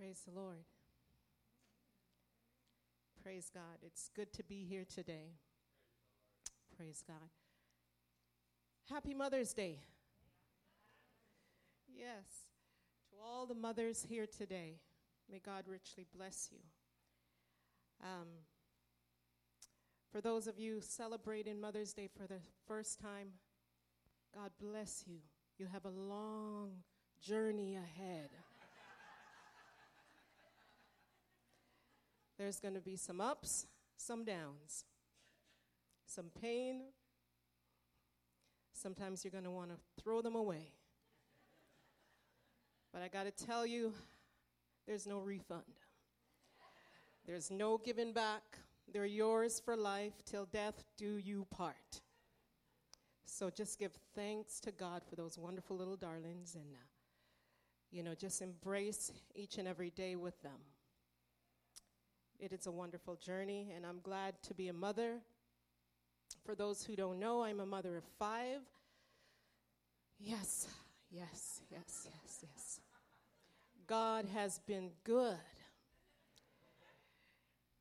Praise the Lord. Praise God. It's good to be here today. Praise God. Happy Mother's Day. Yes. To all the mothers here today, may God richly bless you. Um, for those of you celebrating Mother's Day for the first time, God bless you. You have a long journey ahead. There's going to be some ups, some downs, some pain. Sometimes you're going to want to throw them away. But I got to tell you, there's no refund. There's no giving back. They're yours for life till death do you part. So just give thanks to God for those wonderful little darlings and, uh, you know, just embrace each and every day with them. It is a wonderful journey, and I'm glad to be a mother. For those who don't know, I'm a mother of five. Yes, yes, yes, yes, yes. God has been good.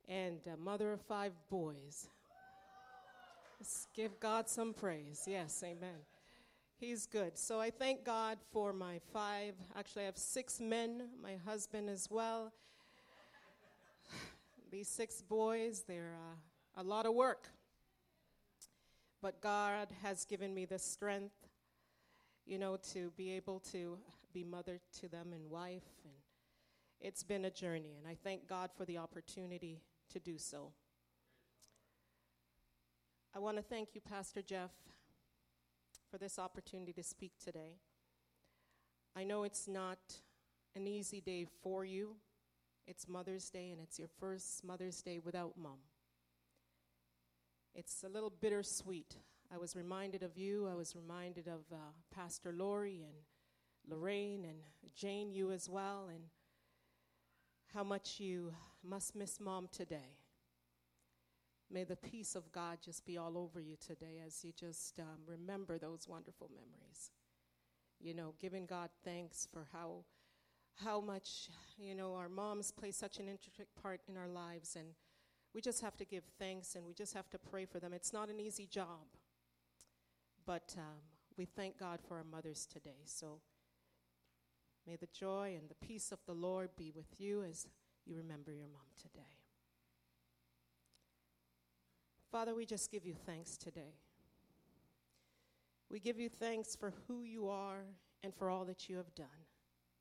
And a mother of five boys. Let's give God some praise. Yes, amen. He's good. So I thank God for my five, actually, I have six men, my husband as well. These six boys, they're uh, a lot of work. But God has given me the strength, you know, to be able to be mother to them and wife. And it's been a journey, and I thank God for the opportunity to do so. I want to thank you, Pastor Jeff, for this opportunity to speak today. I know it's not an easy day for you. It's Mother's Day, and it's your first Mother's Day without mom. It's a little bittersweet. I was reminded of you. I was reminded of uh, Pastor Lori and Lorraine and Jane, you as well, and how much you must miss mom today. May the peace of God just be all over you today as you just um, remember those wonderful memories. You know, giving God thanks for how how much, you know, our moms play such an intricate part in our lives, and we just have to give thanks and we just have to pray for them. It's not an easy job, but um, we thank God for our mothers today. So may the joy and the peace of the Lord be with you as you remember your mom today. Father, we just give you thanks today. We give you thanks for who you are and for all that you have done.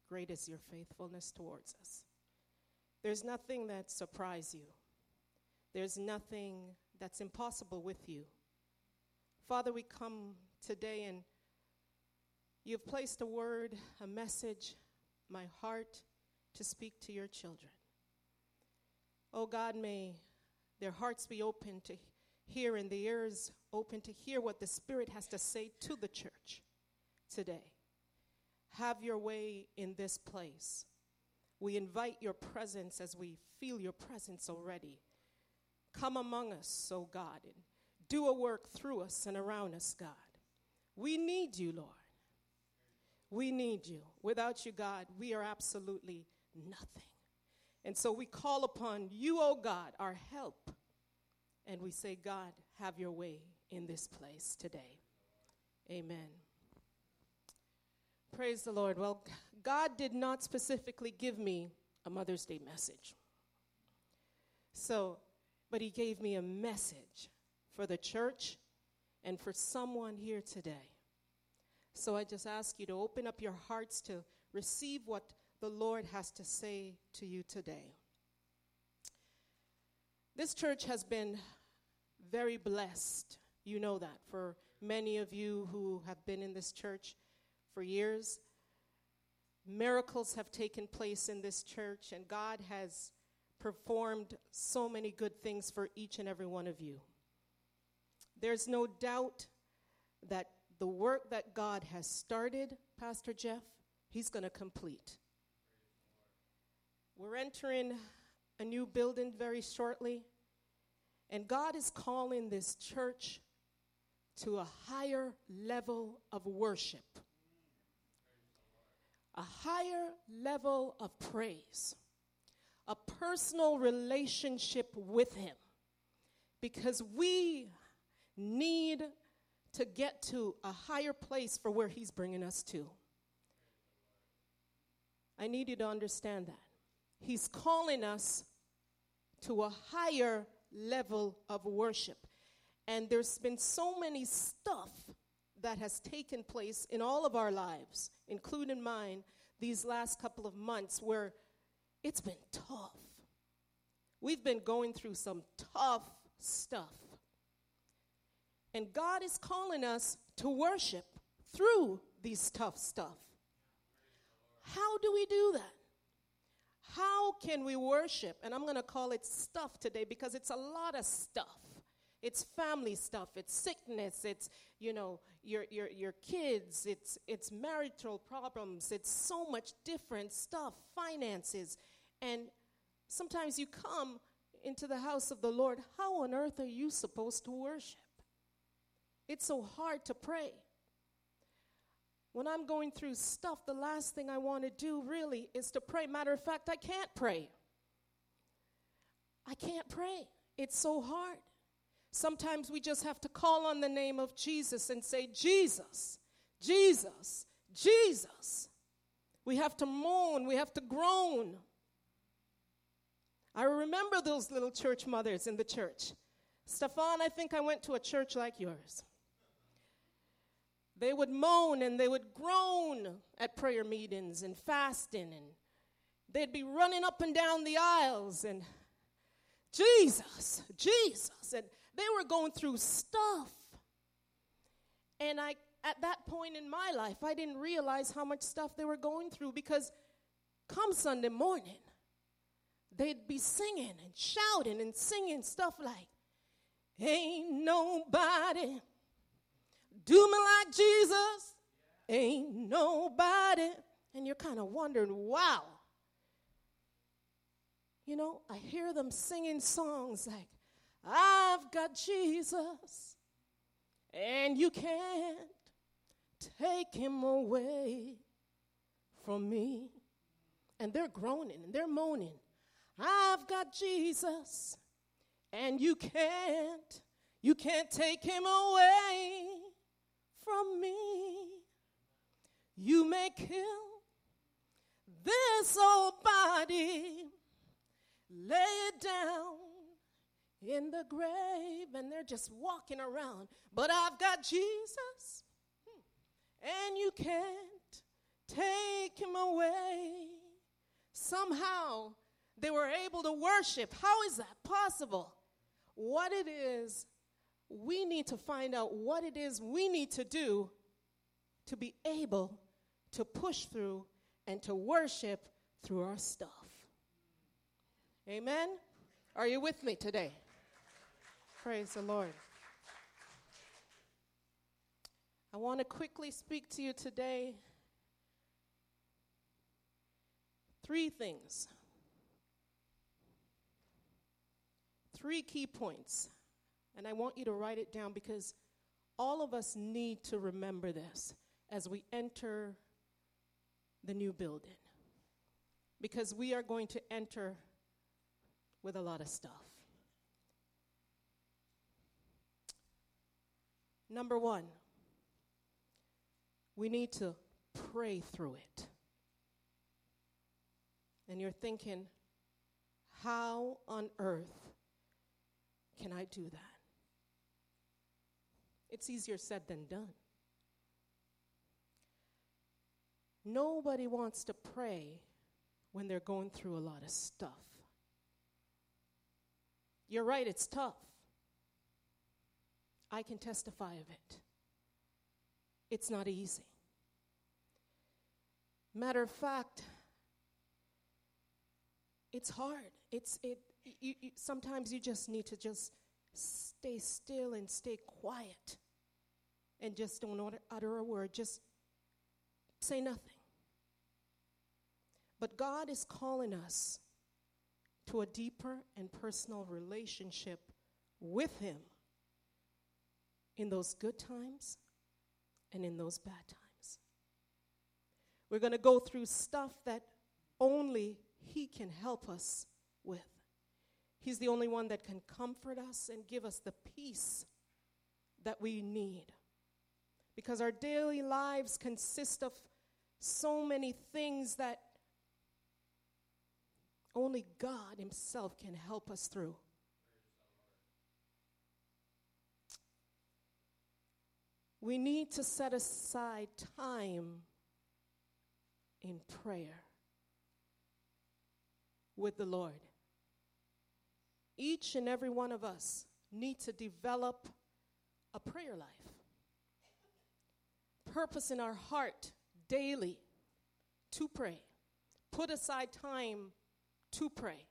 Great is your faithfulness towards us. There's nothing that surprises you. There's nothing that's impossible with you. Father, we come today and you've placed a word, a message, my heart to speak to your children. Oh God, may their hearts be open to hear and the ears open to hear what the Spirit has to say to the church today. Have your way in this place. We invite your presence as we feel your presence already. Come among us, O God, and do a work through us and around us, God. We need you, Lord. We need you. Without you, God, we are absolutely nothing. And so we call upon you, O God, our help. And we say, God, have your way in this place today. Amen. Praise the Lord. Well, God did not specifically give me a Mother's Day message. So, but He gave me a message for the church and for someone here today. So I just ask you to open up your hearts to receive what the Lord has to say to you today. This church has been very blessed. You know that for many of you who have been in this church for years. Miracles have taken place in this church, and God has performed so many good things for each and every one of you. There's no doubt that the work that God has started, Pastor Jeff, He's going to complete. We're entering a new building very shortly, and God is calling this church to a higher level of worship a higher level of praise. a personal relationship with Him because we need to get to a higher place for where He's bringing us to. I need you to understand that. He's calling us to a higher level of worship. And there's been so many stuff that has taken place in all of our lives, including mine, these last couple of months where it's been tough. We've been going through some tough stuff. And God is calling us to worship through these tough stuff. How do we do that? How can we worship? And I'm going to call it stuff today because it's a lot of stuff. It's family stuff, it's sickness, it's, you know, your, your, your kids, it's, it's marital problems, it's so much different stuff, finances. And sometimes you come into the house of the Lord, how on earth are you supposed to worship? It's so hard to pray. When I'm going through stuff, the last thing I want to do really is to pray. Matter of fact, I can't pray. I can't pray. It's so hard. Sometimes we just have to call on the name of Jesus and say, Jesus, Jesus, Jesus. We have to moan, we have to groan. I remember those little church mothers in the church. Stefan, I think I went to a church like yours. They would moan and they would groan at prayer meetings and fasting, and they'd be running up and down the aisles and Jesus, Jesus. And they were going through stuff. And I, at that point in my life, I didn't realize how much stuff they were going through because come Sunday morning, they'd be singing and shouting and singing stuff like, Ain't nobody do me like Jesus. Ain't nobody. And you're kind of wondering, wow. You know, I hear them singing songs like, I've got Jesus, and you can't take him away from me. And they're groaning and they're moaning. I've got Jesus, and you can't, you can't take him away from me. You may kill this old body, lay it down in the grave, and they're just walking around. But I've got Jesus, hmm, and you can't take him away. Somehow they were able to worship. How is that possible? What it is we need to find out what it is we need to do to be able to push through and to worship through our stuff. Amen? Are you with me today? Praise the Lord. I want to quickly speak to you today. Three things. Three key points and I want you to write it down because all of us need to remember this as we enter the new building. Because we are going to enter with a lot of stuff. Number one, we need to pray through it. And you're thinking, how on earth can I do that? It's easier said than done. Nobody wants to pray when they're going through a lot of stuff. You're right, it's tough. I can testify of it. It's not easy. Matter of fact, it's hard. It's it. You, you, sometimes you just need to just stay still and stay quiet and just don't utter a word. Just say nothing. But God is calling us to a deeper and personal relationship with Him in those good times and in those bad times. We're going to go through stuff that only He can help us with. He's the only one that can comfort us and give us the peace that we need. Because our daily lives consist of so many things that only God Himself can help us through. We need to set aside time in prayer with the Lord. Each and every one of us need to develop a prayer life. Purpose in our heart daily to pray. Put aside time to pray.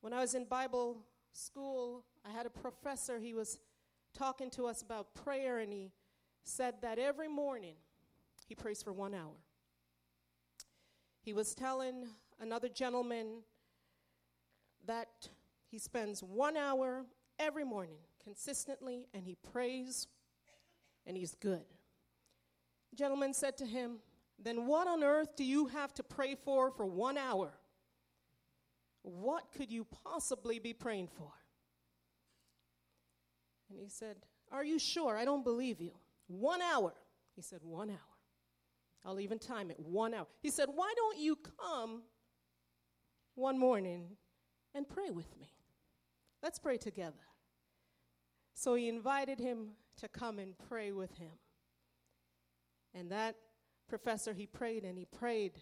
When I was in Bible school, I had a professor, he was talking to us about prayer, and he said that every morning he prays for one hour. He was telling another gentleman that he spends one hour every morning consistently and he prays and he's good. The gentleman said to him, Then what on earth do you have to pray for for one hour? What could you possibly be praying for? He said, Are you sure? I don't believe you. One hour. He said, One hour. I'll even time it. One hour. He said, Why don't you come one morning and pray with me? Let's pray together. So he invited him to come and pray with him. And that professor, he prayed and he prayed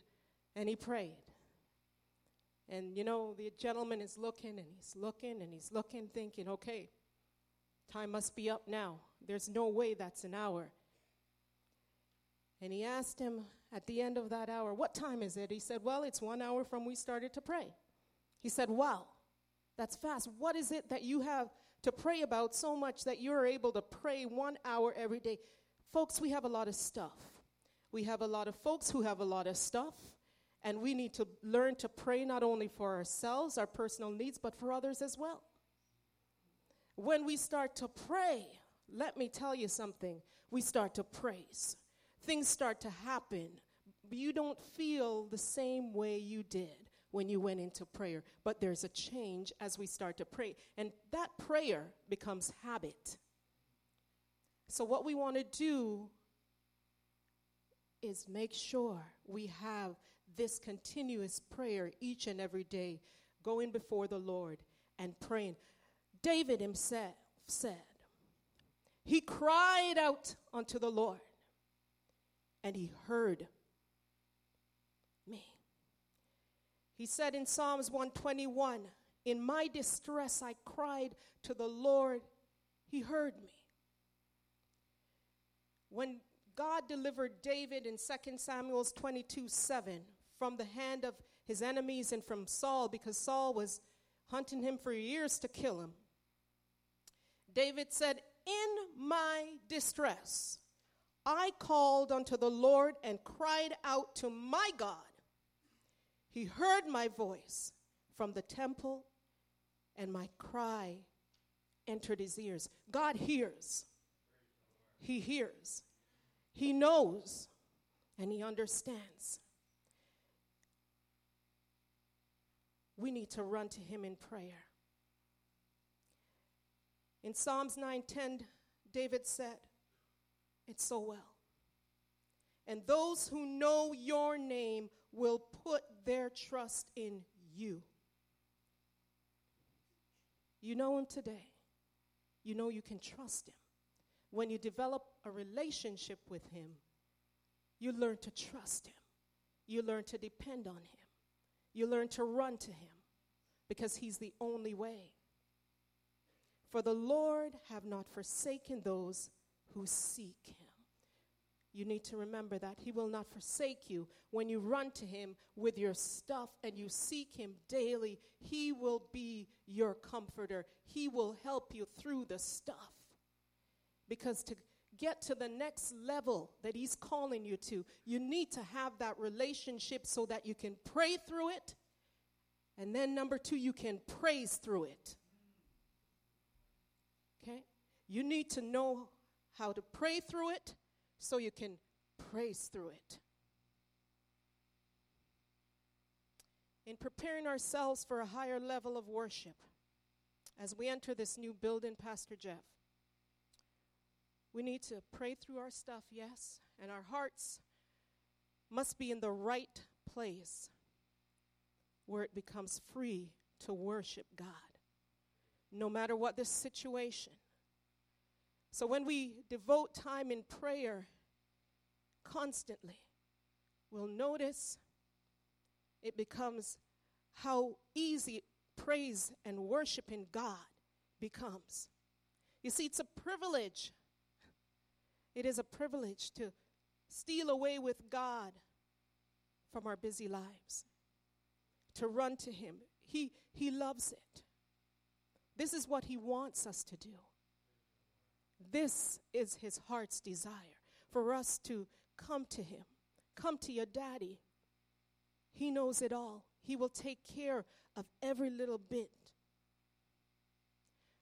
and he prayed. And you know, the gentleman is looking and he's looking and he's looking, thinking, okay, time must be up now. There's no way that's an hour. And he asked him at the end of that hour, What time is it? He said, Well, it's one hour from we started to pray. He said, Wow, that's fast. What is it that you have to pray about so much that you're able to pray one hour every day? Folks, we have a lot of stuff. We have a lot of folks who have a lot of stuff. And we need to learn to pray not only for ourselves, our personal needs, but for others as well. When we start to pray, let me tell you something, we start to praise. Things start to happen. You don't feel the same way you did when you went into prayer, but there's a change as we start to pray. And that prayer becomes habit. So, what we want to do is make sure we have this continuous prayer each and every day, going before the Lord and praying. David himself said, He cried out unto the Lord, and he heard me. He said in Psalms 121, In my distress I cried to the Lord, he heard me. When God delivered David in 2 Samuel 22 7 from the hand of his enemies and from Saul because Saul was hunting him for years to kill him. David said, In my distress, I called unto the Lord and cried out to my God. He heard my voice from the temple, and my cry entered his ears. God hears. He hears. He knows and He understands. We need to run to Him in prayer. In Psalms 9:10, David said, It's so well. And those who know your name will put their trust in you. You know him today. You know you can trust him. When you develop a relationship with Him, you learn to trust Him. You learn to depend on Him. You learn to run to Him because He's the only way. For the Lord have not forsaken those who seek Him. You need to remember that He will not forsake you. When you run to Him with your stuff and you seek Him daily, He will be your comforter. He will help you through the stuff. Because to get to the next level that He's calling you to, you need to have that relationship so that you can pray through it. And then, number two, you can praise through it. You need to know how to pray through it so you can praise through it. in preparing ourselves for a higher level of worship, as we enter this new building, Pastor Jeff, we need to pray through our stuff, yes, and our hearts must be in the right place where it becomes free to worship God, no matter what the situation. So when we devote time in prayer constantly, we'll notice it becomes how easy praise and worship in God becomes. You see, it's a privilege. It is a privilege to steal away with God from our busy lives, to run to Him. He, he loves it. This is what He wants us to do. This is His heart's desire for us to come to Him, come to your daddy. He knows it all. He will take care of every little bit.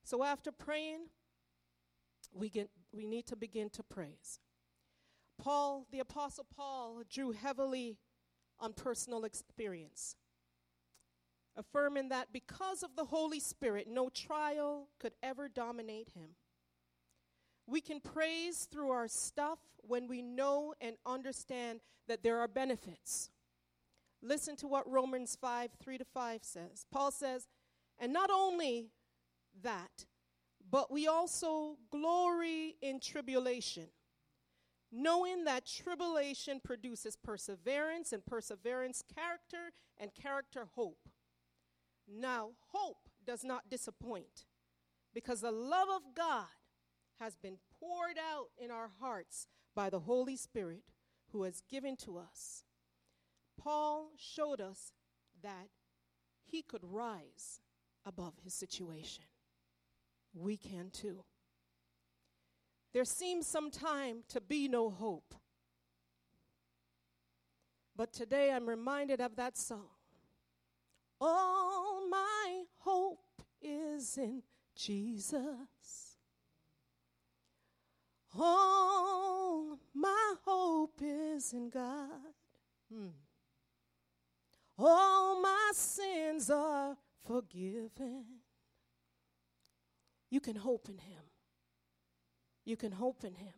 So after praying, we, get, we need to begin to praise. Paul, the Apostle Paul, drew heavily on personal experience, affirming that because of the Holy Spirit, no trial could ever dominate him. We can praise through our stuff when we know and understand that there are benefits. Listen to what Romans 5 3 to 5 says. Paul says, And not only that, but we also glory in tribulation, knowing that tribulation produces perseverance, and perseverance, character, and character, hope. Now, hope does not disappoint, because the love of God has been poured out in our hearts by the Holy Spirit who has given to us. Paul showed us that he could rise above his situation. We can too. There seems sometime to be no hope. But today I'm reminded of that song. All my hope is in Jesus. All my hope is in God. Hmm. All my sins are forgiven. You can hope in Him. You can hope in Him.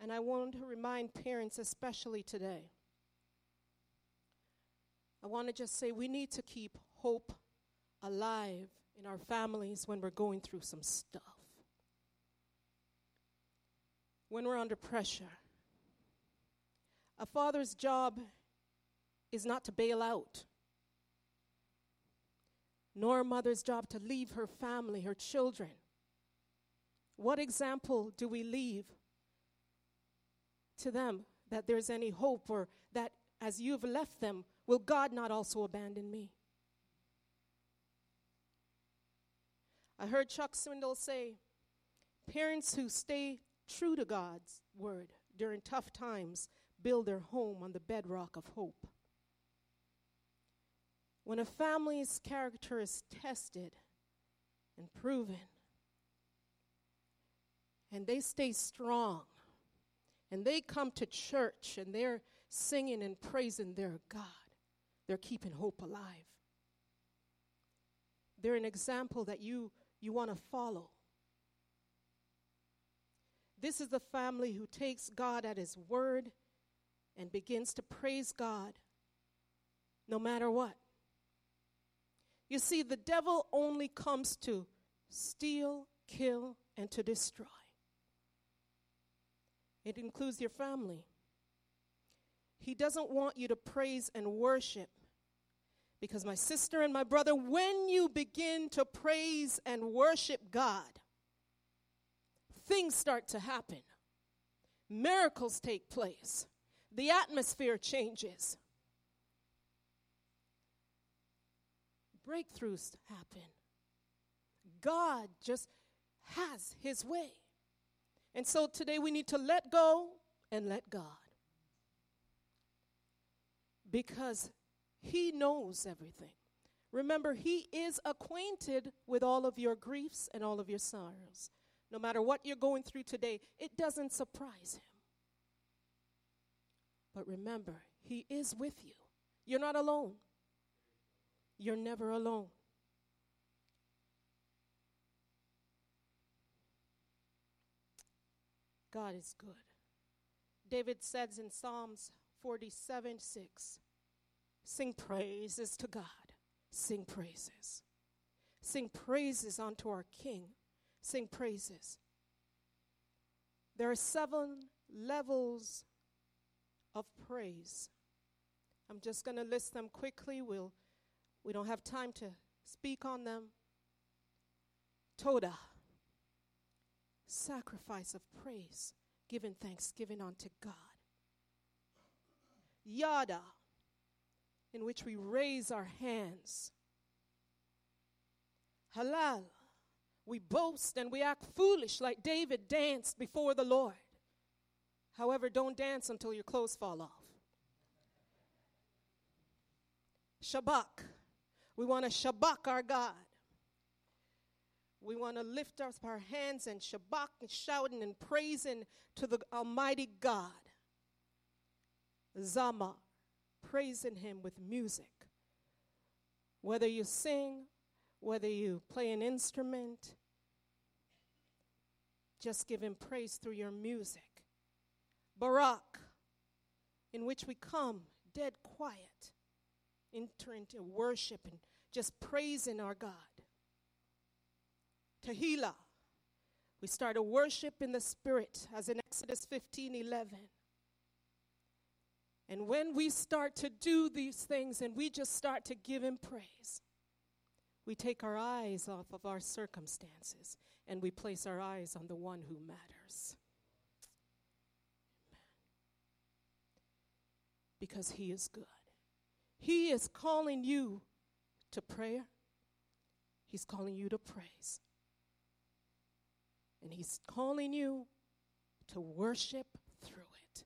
And I want to remind parents, especially today, I want to just say we need to keep hope alive in our families when we're going through some stuff. When we're under pressure. A father's job is not to bail out, nor a mother's job to leave her family, her children. What example do we leave to them that there's any hope or that as you've left them, will God not also abandon me? I heard Chuck Swindoll say parents who stay true to God's word during tough times build their home on the bedrock of hope. When a family's character is tested and proven, and they stay strong, and they come to church and they're singing and praising their God, they're keeping hope alive. They're an example that you, you want to follow. This is the family who takes God at His word and begins to praise God no matter what. You see, the devil only comes to steal, kill, and to destroy. It includes your family. He doesn't want you to praise and worship. Because, my sister and my brother, when you begin to praise and worship God, things start to happen. Miracles take place. The atmosphere changes. breakthroughs happen. God just has his way. And so today we need to let go and let God. Because he knows everything. Remember, he is acquainted with all of your griefs and all of your sorrows. No matter what you're going through today, it doesn't surprise him. But remember, he is with you. You're not alone. You're never alone. God is good. David says in Psalms 47 6, Sing praises to God, sing praises. Sing praises unto our King, sing praises. There are seven levels of praise. I'm just going to list them quickly. We'll, we don't have time to speak on them. Toda, sacrifice of praise, giving thanksgiving unto God. Yada, in which we raise our hands. Halal, we boast and we act foolish like David danced before the Lord. However, don't dance until your clothes fall off. Shabak, we want to shabak our God. We want to lift up our hands and shabak and shouting and praising to the Almighty God. Zama, praising Him with music. Whether you sing, whether you play an instrument, just give Him praise through your music. Barak, in which we come dead quiet, enter into worship and just praising our God. Tehillah. We start a worship in the Spirit, as in Exodus 15 11. And when we start to do these things and we just start to give Him praise, we take our eyes off of our circumstances and we place our eyes on the one who matters. Because He is good. He is calling you to prayer, He's calling you to praise. And He's calling you to worship through it.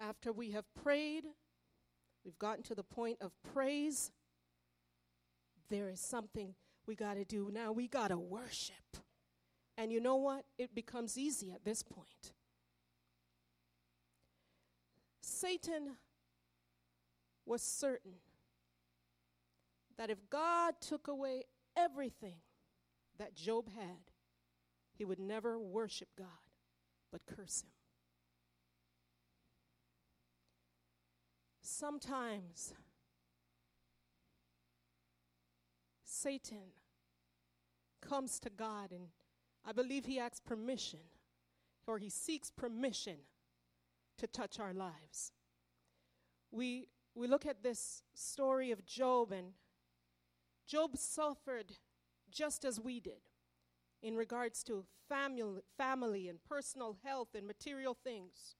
After we have prayed, we've gotten to the point of praise. There is something we got to do now. We got to worship. And you know what? It becomes easy at this point. Satan was certain that if God took away everything that Job had, he would never worship God, but curse him. Sometimes Satan comes to God and I believe he asks permission or he seeks permission to touch our lives. We, we look at this story of Job, and Job suffered just as we did in regards to family, family and personal health and material things.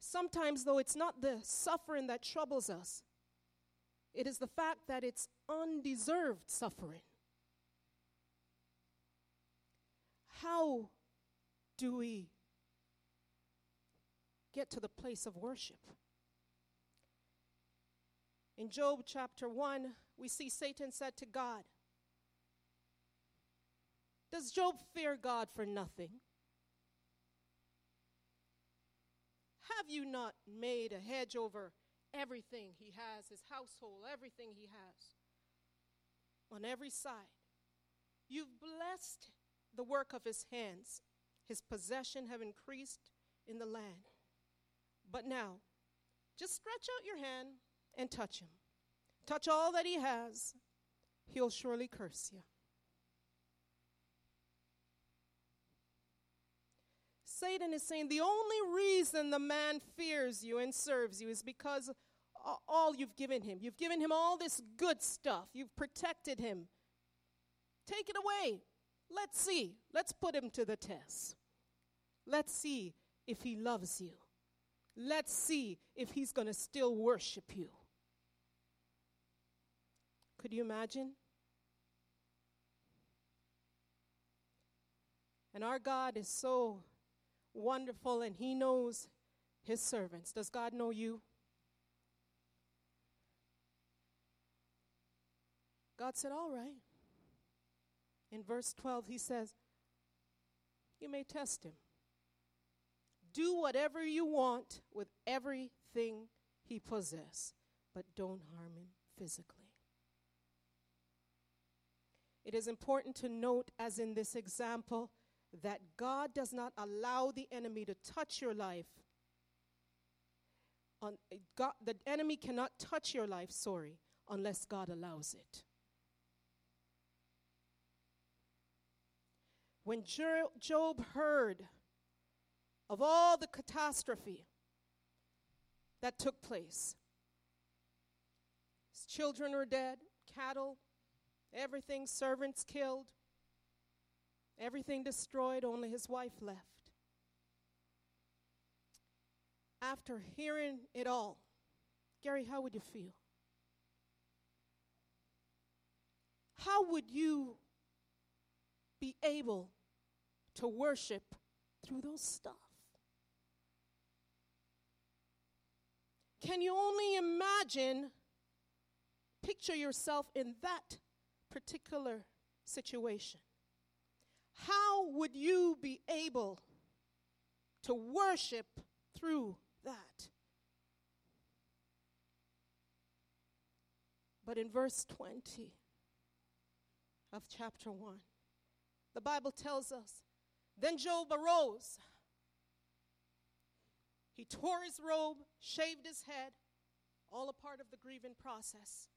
Sometimes, though, it's not the suffering that troubles us, it is the fact that it's undeserved suffering. How do we get to the place of worship? In Job chapter 1, we see Satan said to God, does Job fear God for nothing? Have you not made a hedge over everything he has, his household, everything he has, on every side? You've blessed the work of his hands. His possession have increased in the land. But now, just stretch out your hand and touch him. Touch all that he has. He'll surely curse you. Satan is saying the only reason the man fears you and serves you is because all you've given him. You've given him all this good stuff, you've protected him. Take it away. Let's see. Let's put him to the test. Let's see if he loves you. Let's see if he's going to still worship you. Could you imagine? And our God is so wonderful and he knows his servants. Does God know you? God said, All right. In verse 12, he says, You may test him. Do whatever you want with everything he possesses, but don't harm him physically. It is important to note, as in this example, that God does not allow the enemy to touch your life. On, God, the enemy cannot touch your life, sorry, unless God allows it. When Job heard of all the catastrophe that took place, his children were dead, cattle, everything, servants killed, everything destroyed, only his wife left. After hearing it all, Gary, how would you feel? How would you be able to worship through those stuff? Can you only imagine, picture yourself in that particular situation? How would you be able to worship through that? But in verse 20 of chapter 1, the Bible tells us Then Job arose. He tore his robe, shaved his head, all a part of the grieving process.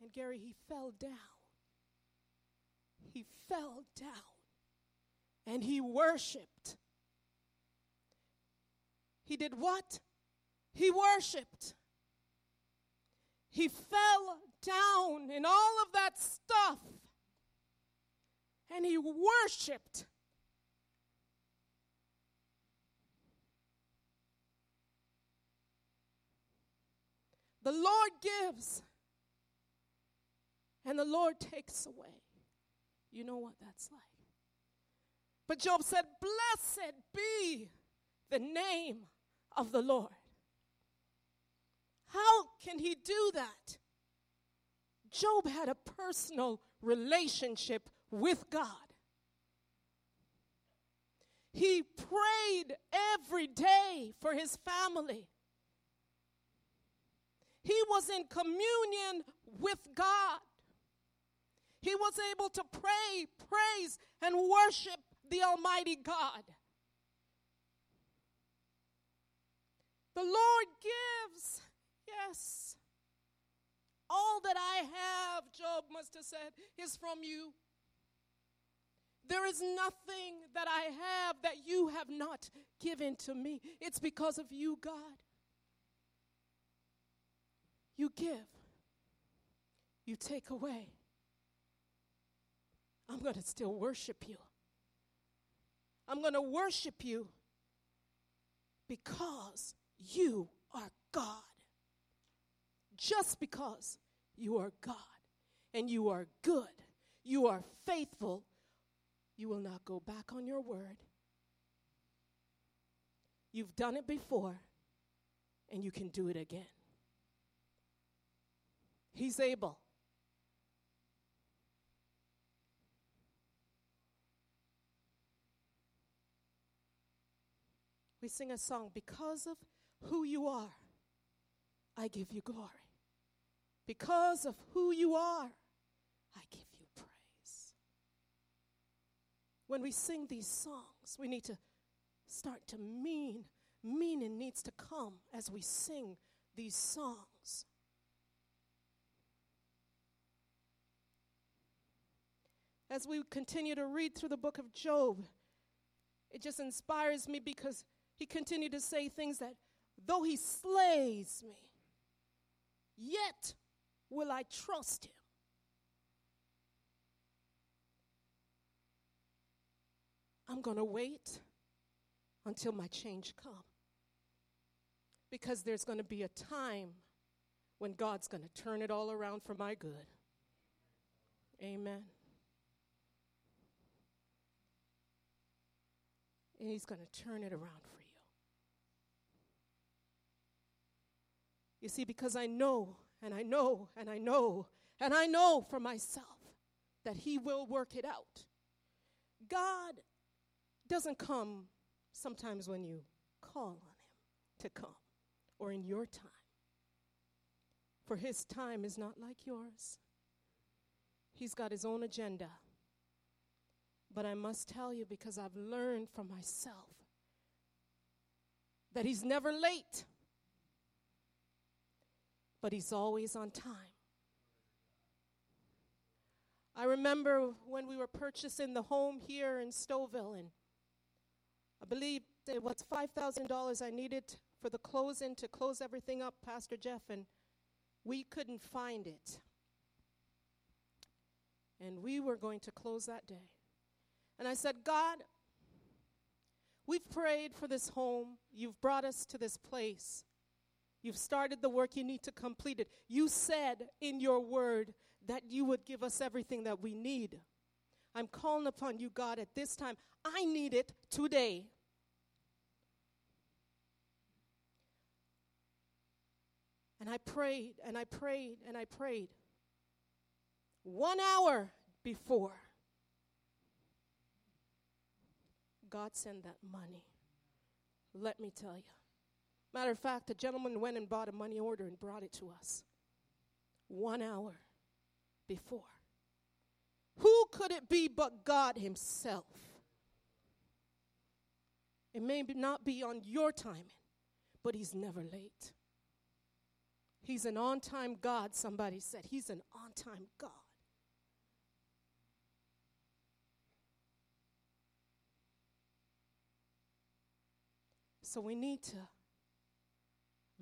And Gary, he fell down. He fell down and he worshiped. He did what? He worshiped. He fell down in all of that stuff and he worshiped. The Lord gives and the Lord takes away. You know what that's like. But Job said, Blessed be the name of the Lord. How can he do that? Job had a personal relationship with God. He prayed every day for his family. He was in communion with God. He was able to pray, praise, and worship the Almighty God. The Lord gives, yes. All that I have, Job must have said, is from you. There is nothing that I have that you have not given to me. It's because of you, God. You give, you take away. I'm going to still worship you. I'm going to worship you because you are God. Just because you are God and you are good, you are faithful, you will not go back on your word. You've done it before and you can do it again. He's able. We sing a song, Because of who you are, I give you glory. Because of who you are, I give you praise. When we sing these songs, we need to start to mean, meaning needs to come as we sing these songs. As we continue to read through the book of Job, it just inspires me because he continued to say things that, though he slays me, yet will I trust him. I'm going to wait until my change come. Because there's going to be a time when God's going to turn it all around for my good. Amen. And he's going to turn it around You see, because I know, and I know, and I know, and I know for myself that He will work it out. God doesn't come sometimes when you call on Him, to come or in your time. For his time is not like yours. He's got his own agenda. But I must tell you, because I've learned from myself, that he's never late, but he's always on time. I remember when we were purchasing the home here in Stouffville, and I believe it was $5,000 I needed for the closing to close everything up, Pastor Jeff, and we couldn't find it. And we were going to close that day. And I said, God, we've prayed for this home. You've brought us to this place. You've started the work, you need to complete it. You said in your word that you would give us everything that we need. I'm calling upon you, God, at this time. I need it today. And I prayed and I prayed and I prayed. One hour before, God sent that money. Let me tell you. Matter of fact, a gentleman went and bought a money order and brought it to us. One hour before. Who could it be but God Himself? It may not be on your timing, but He's never late. He's an on time God, somebody said. He's an on time God. So we need to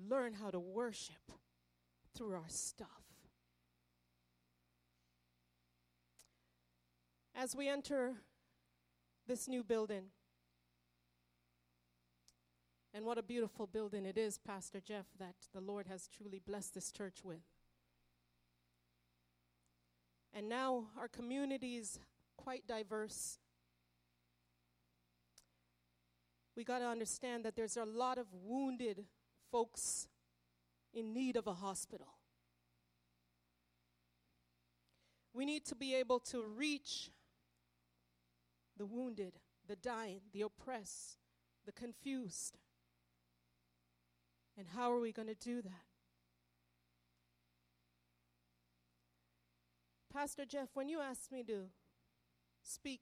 learn how to worship through our stuff. As we enter this new building, and what a beautiful building it is, Pastor Jeff, that the Lord has truly blessed this church with. And now our community is quite diverse. We got to understand that there's a lot of wounded folks in need of a hospital. We need to be able to reach the wounded, the dying, the oppressed, the confused. And how are we going to do that? Pastor Jeff, when you asked me to speak,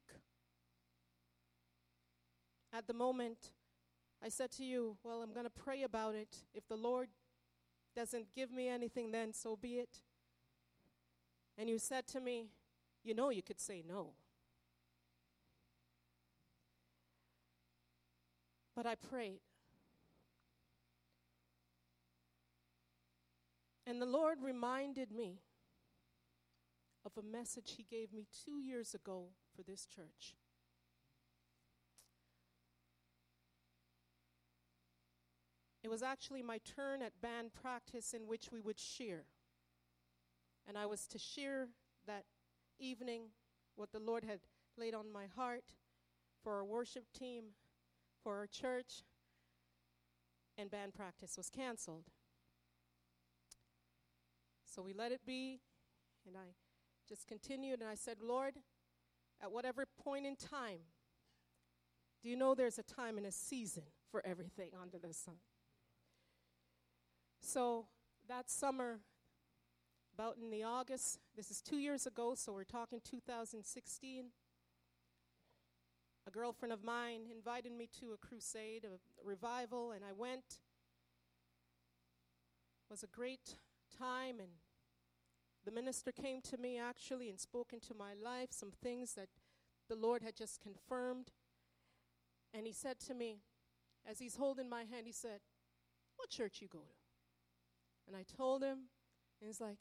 at the moment, I said to you, Well, I'm going to pray about it. If the Lord doesn't give me anything, then so be it. And you said to me, You know, you could say no. But I prayed. And the Lord reminded me of a message He gave me two years ago for this church. It was actually my turn at band practice in which we would share. And I was to share that evening what the Lord had laid on my heart for our worship team, for our church, and band practice was canceled. So we let it be, and I just continued, and I said, Lord, at whatever point in time, do you know there's a time and a season for everything under the sun? So that summer, about in the August, this is two years ago, so we're talking 2016. A girlfriend of mine invited me to a crusade, a revival, and I went. It was a great time, and the minister came to me actually and spoke into my life some things that the Lord had just confirmed. And he said to me, as he's holding my hand, he said, What church you go to? And I told him, and he's like,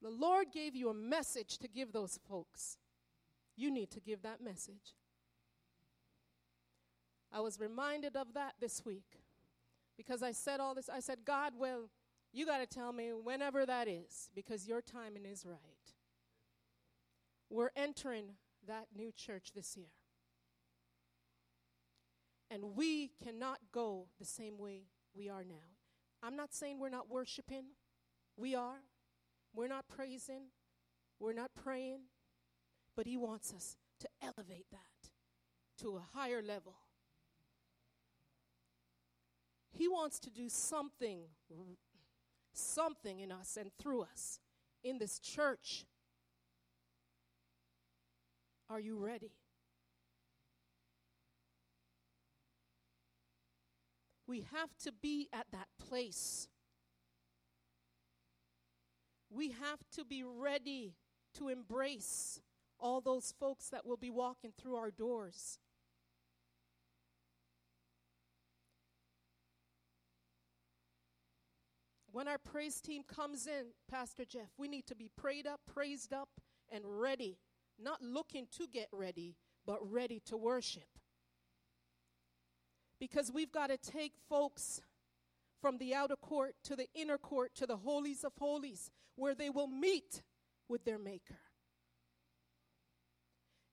The Lord gave you a message to give those folks. You need to give that message. I was reminded of that this week because I said all this. I said, God, well, you got to tell me whenever that is because your timing is right. We're entering that new church this year. And we cannot go the same way we are now. I'm not saying we're not worshiping, we are. We're not praising, we're not praying, but He wants us to elevate that to a higher level. He wants to do something, something in us and through us in this church. Are you ready? We have to be at that place. We have to be ready to embrace all those folks that will be walking through our doors. When our praise team comes in, Pastor Jeff, we need to be prayed up, praised up, and ready. Not looking to get ready, but ready to worship. Because we've got to take folks from the outer court to the inner court to the holies of holies, where they will meet with their Maker.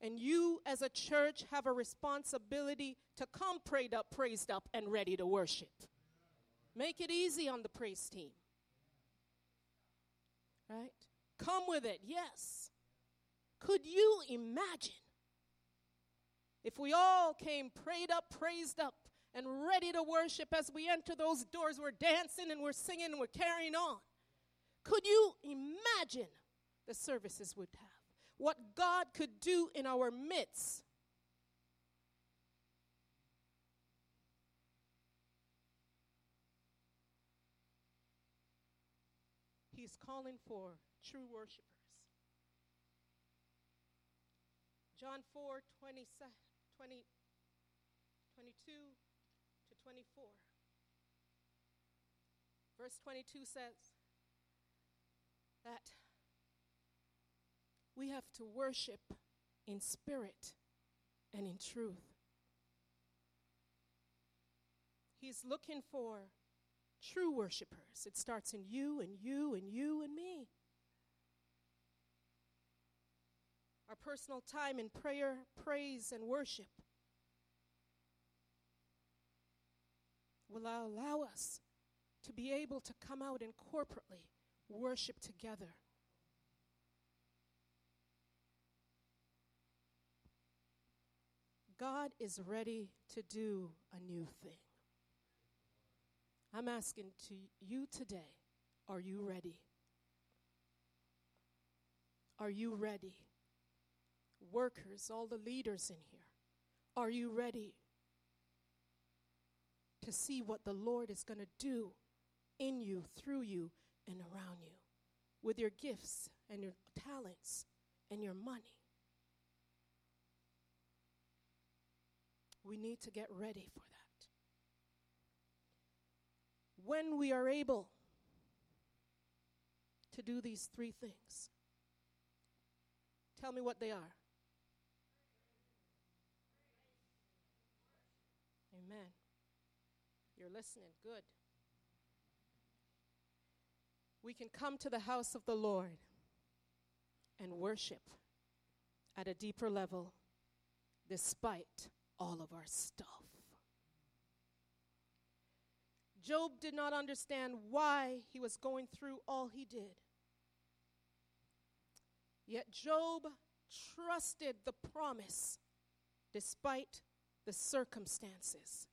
And you, as a church, have a responsibility to come prayed up, praised up, and ready to worship. Make it easy on the praise team. Right? Come with it, yes. Could you imagine if we all came prayed up, praised up, and ready to worship as we enter those doors? We're dancing and we're singing and we're carrying on. Could you imagine the services would have? What God could do in our midst He's calling for true worshipers. John 4 20, 20, 22 to 24. Verse 22 says that we have to worship in spirit and in truth. He's looking for true worshipers. It starts in you and you and you and me. Our personal time in prayer, praise, and worship will allow us to be able to come out and corporately worship together. God is ready to do a new thing. I'm asking to you today, are you ready? Are you ready? Workers, all the leaders in here, are you ready to see what the Lord is going to do in you, through you, and around you with your gifts and your talents and your money? We need to get ready for that when we are able to do these three things. Tell me what they are. Amen. You're listening. Good. We can come to the house of the Lord and worship at a deeper level despite all of our stuff. Job did not understand why he was going through all he did. Yet Job trusted the promise despite the circumstances.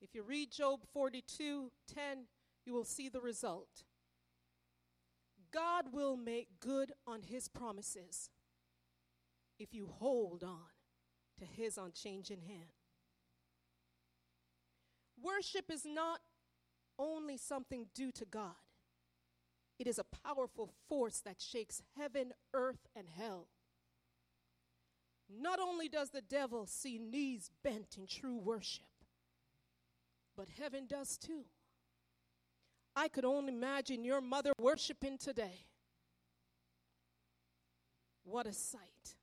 If you read Job 42 10, you will see the result. God will make good on his promises if you hold on to his unchanging hand. Worship is not only something due to God, it is a powerful force that shakes heaven, earth, and hell. Not only does the devil see knees bent in true worship, but heaven does too. I could only imagine your mother worshiping today. What a sight.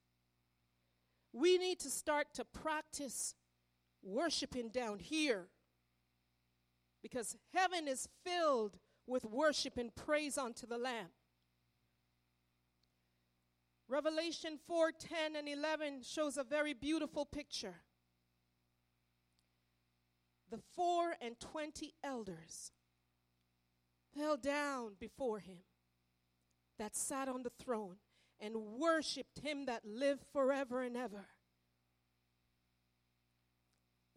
We need to start to practice worshiping down here because heaven is filled with worship and praise unto the Lamb. Revelation 4 10 and 11 shows a very beautiful picture. The four and twenty elders fell down before him that sat on the throne and worshiped him that lived forever and ever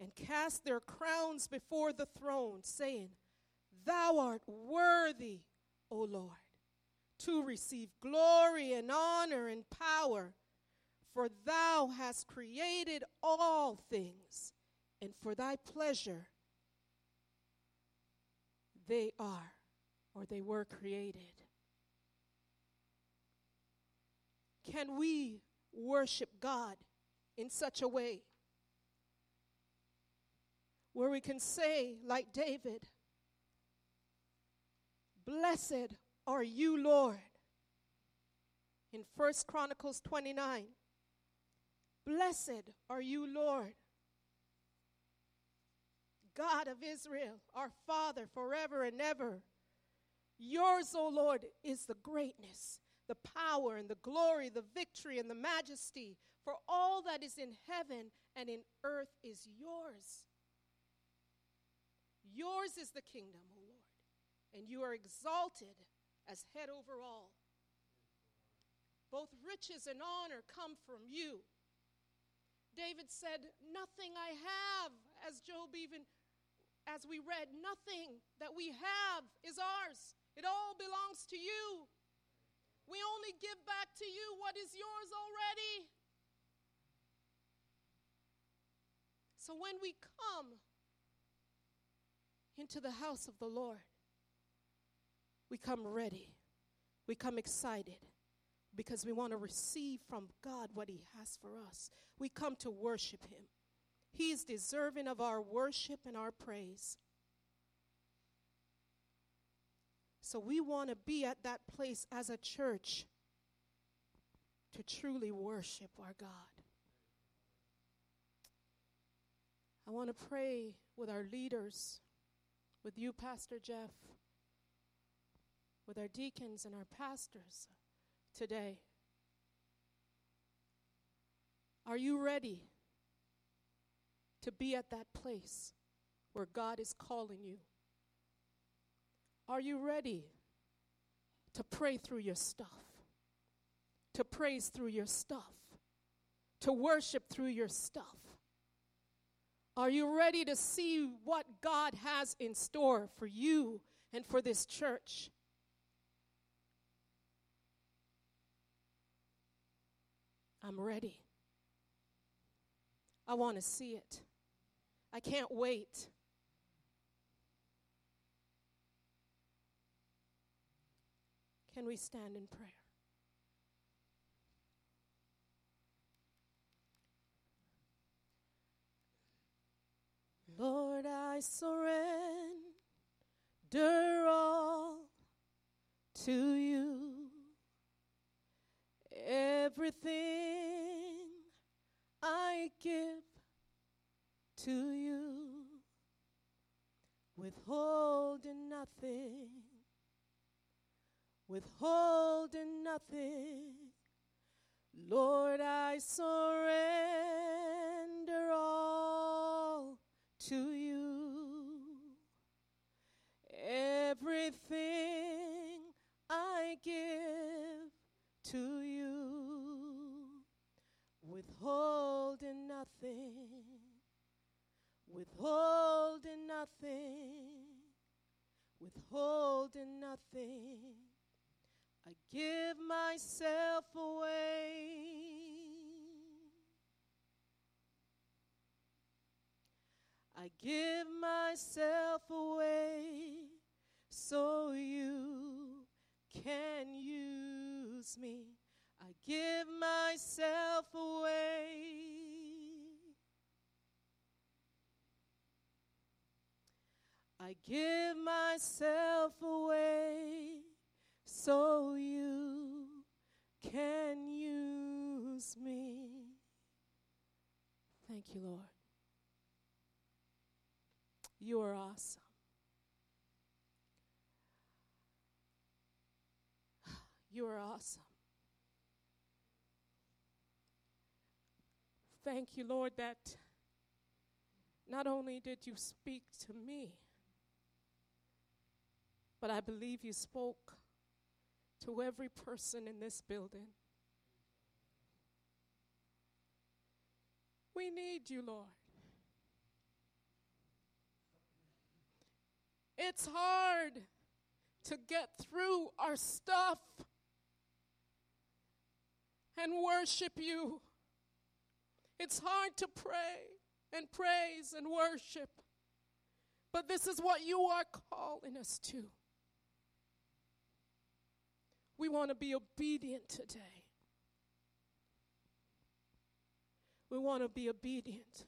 and cast their crowns before the throne, saying, Thou art worthy, O Lord, to receive glory and honor and power, for thou hast created all things, and for thy pleasure they are or they were created. Can we worship God in such a way where we can say, like David, Blessed are you, Lord. In First Chronicles 29, Blessed are you, Lord, God of Israel, our Father forever and ever. Yours, O Lord, is the greatness, the power, and the glory, the victory, and the majesty. For all that is in heaven and in earth is yours. Yours is the kingdom, O Lord, and you are exalted as head over all. Both riches and honor come from you. David said, Nothing I have, as Job even, as we read, nothing that we have is ours. It all belongs to you. We only give back to you what is yours already. So when we come into the house of the Lord, we come ready. We come excited because we want to receive from God what He has for us. We come to worship Him. He is deserving of our worship and our praise. So we want to be at that place as a church to truly worship our God. I want to pray with our leaders, with you, Pastor Jeff, with our deacons and our pastors today. Are you ready to be at that place where God is calling you? Are you ready to pray through your stuff? To praise through your stuff? To worship through your stuff? Are you ready to see what God has in store for you and for this church? I'm ready. I want to see it. I can't wait. Can we stand in prayer? Lord, I surrender all to you. Everything I give to you, withholding nothing withholding nothing. Lord, I surrender all to you. Everything I give to you, withholding nothing, withholding nothing, withholding nothing. I give myself away. I give myself away so you can use me. I give myself away. I give myself away so you can use me. Thank you, Lord. You are awesome. You are awesome. Thank you, Lord, that not only did you speak to me, but I believe you spoke to every person in this building. We need you, Lord. It's hard to get through our stuff and worship you. It's hard to pray and praise and worship. But this is what you are calling us to. We want to be obedient today. We want to be obedient.